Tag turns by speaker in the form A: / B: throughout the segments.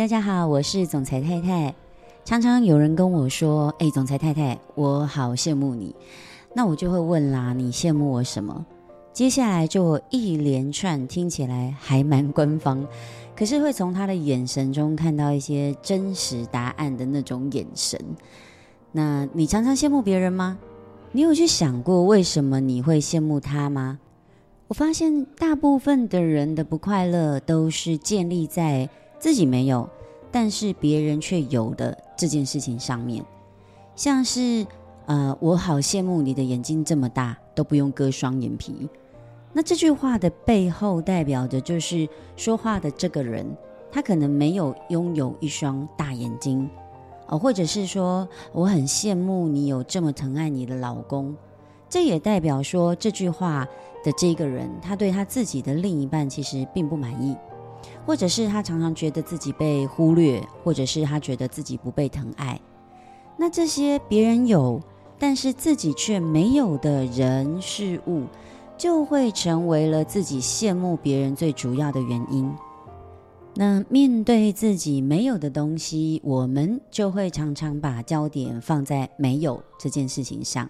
A: 大家好，我是总裁太太。常常有人跟我说：“哎，总裁太太，我好羡慕你。”那我就会问啦：“你羡慕我什么？”接下来就一连串听起来还蛮官方，可是会从他的眼神中看到一些真实答案的那种眼神。那你常常羡慕别人吗？你有去想过为什么你会羡慕他吗？我发现大部分的人的不快乐都是建立在自己没有，但是别人却有的这件事情上面，像是呃，我好羡慕你的眼睛这么大，都不用割双眼皮。那这句话的背后代表的就是说话的这个人，他可能没有拥有一双大眼睛，哦，或者是说我很羡慕你有这么疼爱你的老公，这也代表说这句话的这个人，他对他自己的另一半其实并不满意。或者是他常常觉得自己被忽略，或者是他觉得自己不被疼爱。那这些别人有，但是自己却没有的人事物，就会成为了自己羡慕别人最主要的原因。那面对自己没有的东西，我们就会常常把焦点放在没有这件事情上。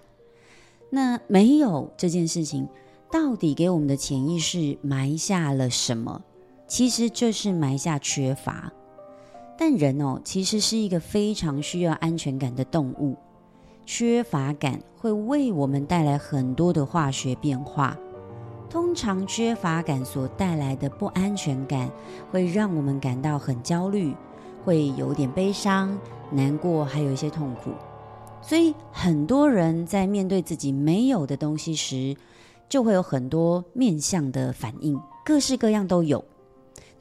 A: 那没有这件事情，到底给我们的潜意识埋下了什么？其实就是埋下缺乏，但人哦，其实是一个非常需要安全感的动物。缺乏感会为我们带来很多的化学变化。通常缺乏感所带来的不安全感，会让我们感到很焦虑，会有点悲伤、难过，还有一些痛苦。所以很多人在面对自己没有的东西时，就会有很多面向的反应，各式各样都有。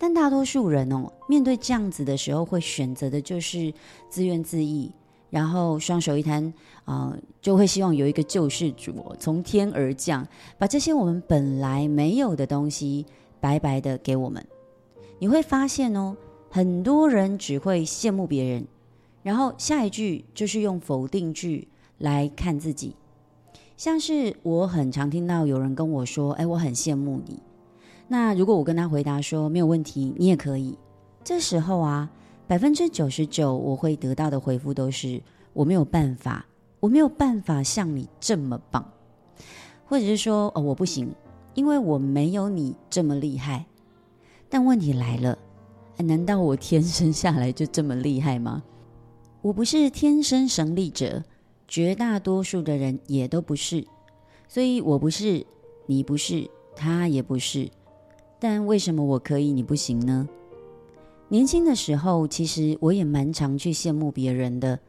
A: 但大多数人哦，面对这样子的时候，会选择的就是自怨自艾，然后双手一摊啊、呃，就会希望有一个救世主从天而降，把这些我们本来没有的东西白白的给我们。你会发现哦，很多人只会羡慕别人，然后下一句就是用否定句来看自己，像是我很常听到有人跟我说：“哎，我很羡慕你。”那如果我跟他回答说没有问题，你也可以。这时候啊，百分之九十九我会得到的回复都是我没有办法，我没有办法像你这么棒，或者是说哦，我不行，因为我没有你这么厉害。但问题来了，难道我天生下来就这么厉害吗？我不是天生神力者，绝大多数的人也都不是，所以我不是，你不是，他也不是。但为什么我可以，你不行呢？年轻的时候，其实我也蛮常去羡慕别人的，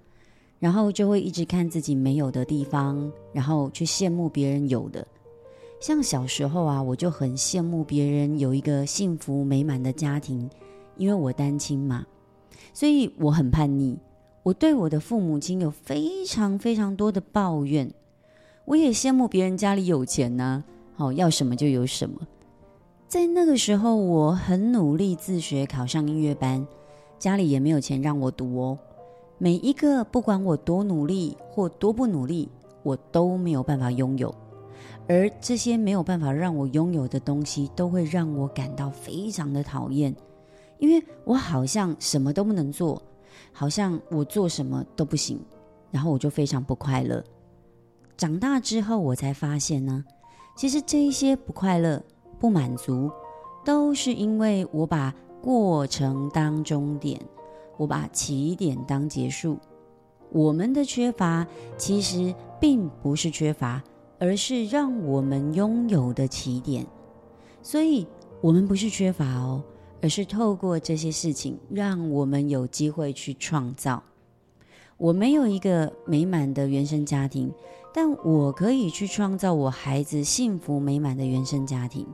A: 然后就会一直看自己没有的地方，然后去羡慕别人有的。像小时候啊，我就很羡慕别人有一个幸福美满的家庭，因为我单亲嘛，所以我很叛逆。我对我的父母亲有非常非常多的抱怨。我也羡慕别人家里有钱呢，好，要什么就有什么。在那个时候，我很努力自学，考上音乐班，家里也没有钱让我读哦。每一个不管我多努力或多不努力，我都没有办法拥有。而这些没有办法让我拥有的东西，都会让我感到非常的讨厌，因为我好像什么都不能做，好像我做什么都不行，然后我就非常不快乐。长大之后，我才发现呢，其实这一些不快乐。不满足，都是因为我把过程当终点，我把起点当结束。我们的缺乏其实并不是缺乏，而是让我们拥有的起点。所以，我们不是缺乏哦，而是透过这些事情，让我们有机会去创造。我没有一个美满的原生家庭，但我可以去创造我孩子幸福美满的原生家庭。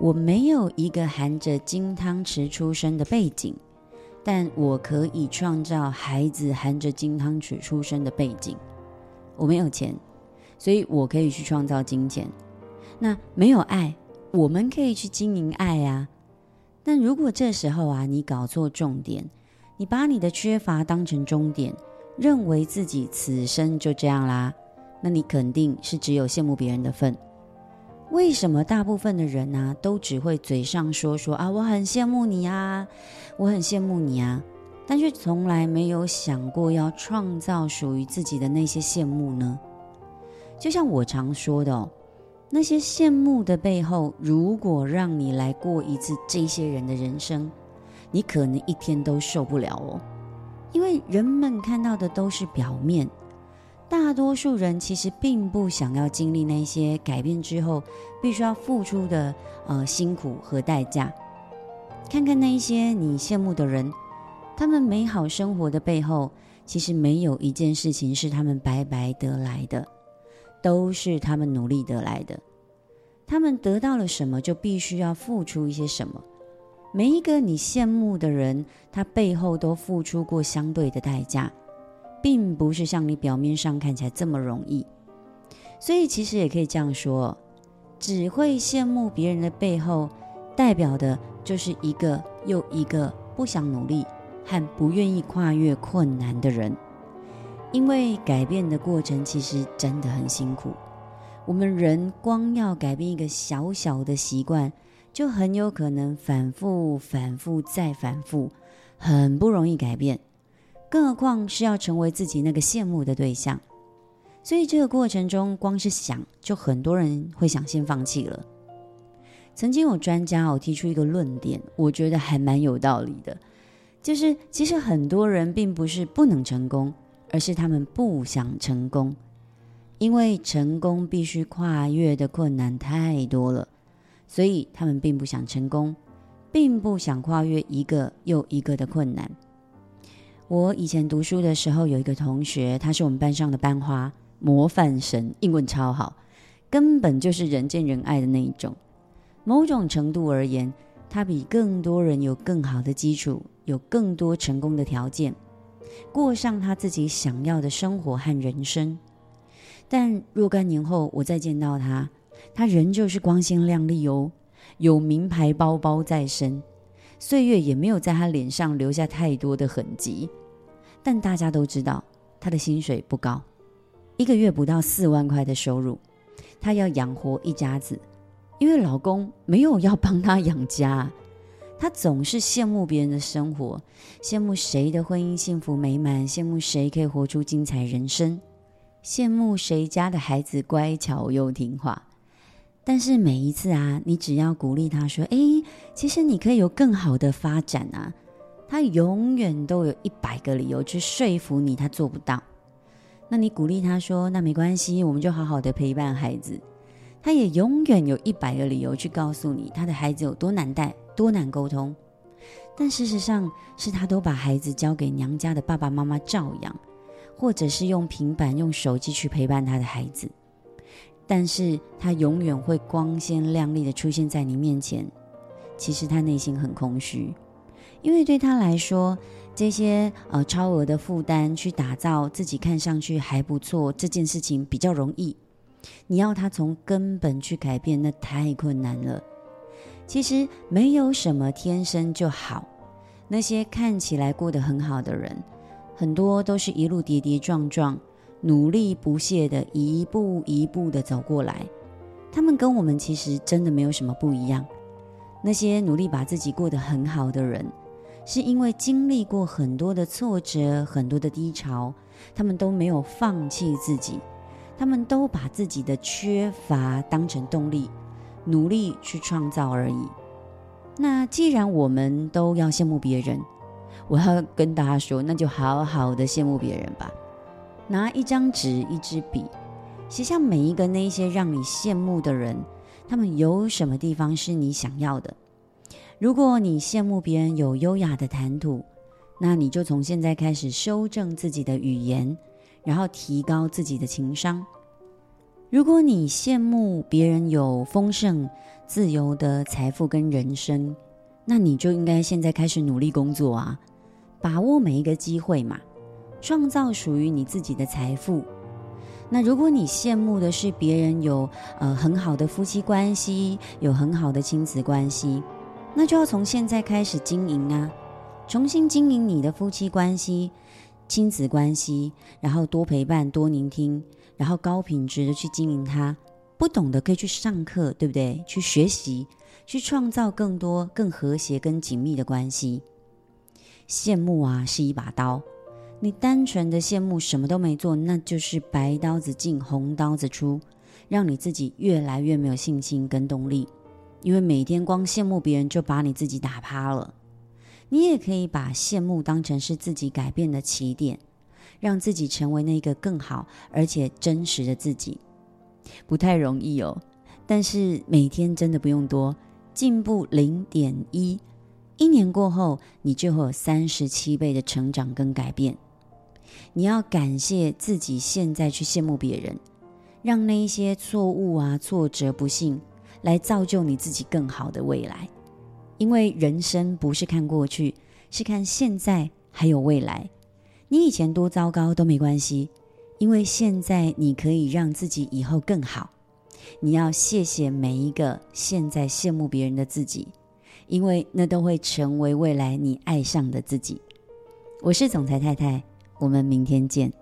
A: 我没有一个含着金汤匙出生的背景，但我可以创造孩子含着金汤匙出生的背景。我没有钱，所以我可以去创造金钱。那没有爱，我们可以去经营爱啊。但如果这时候啊，你搞错重点，你把你的缺乏当成终点，认为自己此生就这样啦，那你肯定是只有羡慕别人的份。为什么大部分的人呢、啊，都只会嘴上说说啊，我很羡慕你啊，我很羡慕你啊，但却从来没有想过要创造属于自己的那些羡慕呢？就像我常说的哦，那些羡慕的背后，如果让你来过一次这些人的人生，你可能一天都受不了哦。因为人们看到的都是表面，大多数人其实并不想要经历那些改变之后必须要付出的呃辛苦和代价。看看那一些你羡慕的人，他们美好生活的背后，其实没有一件事情是他们白白得来的。都是他们努力得来的，他们得到了什么，就必须要付出一些什么。每一个你羡慕的人，他背后都付出过相对的代价，并不是像你表面上看起来这么容易。所以，其实也可以这样说：只会羡慕别人的背后，代表的就是一个又一个不想努力和不愿意跨越困难的人。因为改变的过程其实真的很辛苦，我们人光要改变一个小小的习惯，就很有可能反复、反复再反复，很不容易改变。更何况是要成为自己那个羡慕的对象，所以这个过程中，光是想，就很多人会想先放弃了。曾经有专家哦提出一个论点，我觉得还蛮有道理的，就是其实很多人并不是不能成功。而是他们不想成功，因为成功必须跨越的困难太多了，所以他们并不想成功，并不想跨越一个又一个的困难。我以前读书的时候，有一个同学，他是我们班上的班花，模范生，英文超好，根本就是人见人爱的那一种。某种程度而言，他比更多人有更好的基础，有更多成功的条件。过上他自己想要的生活和人生，但若干年后我再见到他，他仍旧是光鲜亮丽哦，有名牌包包在身，岁月也没有在他脸上留下太多的痕迹。但大家都知道，他的薪水不高，一个月不到四万块的收入，他要养活一家子，因为老公没有要帮他养家。他总是羡慕别人的生活，羡慕谁的婚姻幸福美满，羡慕谁可以活出精彩人生，羡慕谁家的孩子乖巧又听话。但是每一次啊，你只要鼓励他说：“哎，其实你可以有更好的发展啊。”他永远都有一百个理由去说服你，他做不到。那你鼓励他说：“那没关系，我们就好好的陪伴孩子。”他也永远有一百个理由去告诉你，他的孩子有多难带。多难沟通，但事实上是他都把孩子交给娘家的爸爸妈妈照养，或者是用平板、用手机去陪伴他的孩子。但是他永远会光鲜亮丽的出现在你面前，其实他内心很空虚，因为对他来说，这些呃超额的负担去打造自己看上去还不错这件事情比较容易，你要他从根本去改变，那太困难了。其实没有什么天生就好，那些看起来过得很好的人，很多都是一路跌跌撞撞，努力不懈的一步一步的走过来。他们跟我们其实真的没有什么不一样。那些努力把自己过得很好的人，是因为经历过很多的挫折，很多的低潮，他们都没有放弃自己，他们都把自己的缺乏当成动力。努力去创造而已。那既然我们都要羡慕别人，我要跟大家说，那就好好的羡慕别人吧。拿一张纸、一支笔，写下每一个那些让你羡慕的人，他们有什么地方是你想要的。如果你羡慕别人有优雅的谈吐，那你就从现在开始修正自己的语言，然后提高自己的情商。如果你羡慕别人有丰盛、自由的财富跟人生，那你就应该现在开始努力工作啊，把握每一个机会嘛，创造属于你自己的财富。那如果你羡慕的是别人有呃很好的夫妻关系，有很好的亲子关系，那就要从现在开始经营啊，重新经营你的夫妻关系、亲子关系，然后多陪伴、多聆听。然后高品质的去经营它，不懂的可以去上课，对不对？去学习，去创造更多、更和谐、更紧密的关系。羡慕啊是一把刀，你单纯的羡慕什么都没做，那就是白刀子进红刀子出，让你自己越来越没有信心跟动力。因为每天光羡慕别人就把你自己打趴了。你也可以把羡慕当成是自己改变的起点，让自己成为那个更好而且真实的自己。不太容易哦，但是每天真的不用多，进步零点一。一年过后，你就会有三十七倍的成长跟改变。你要感谢自己现在去羡慕别人，让那一些错误啊、挫折、不幸来造就你自己更好的未来。因为人生不是看过去，是看现在还有未来。你以前多糟糕都没关系，因为现在你可以让自己以后更好。你要谢谢每一个现在羡慕别人的自己。因为那都会成为未来你爱上的自己。我是总裁太太，我们明天见。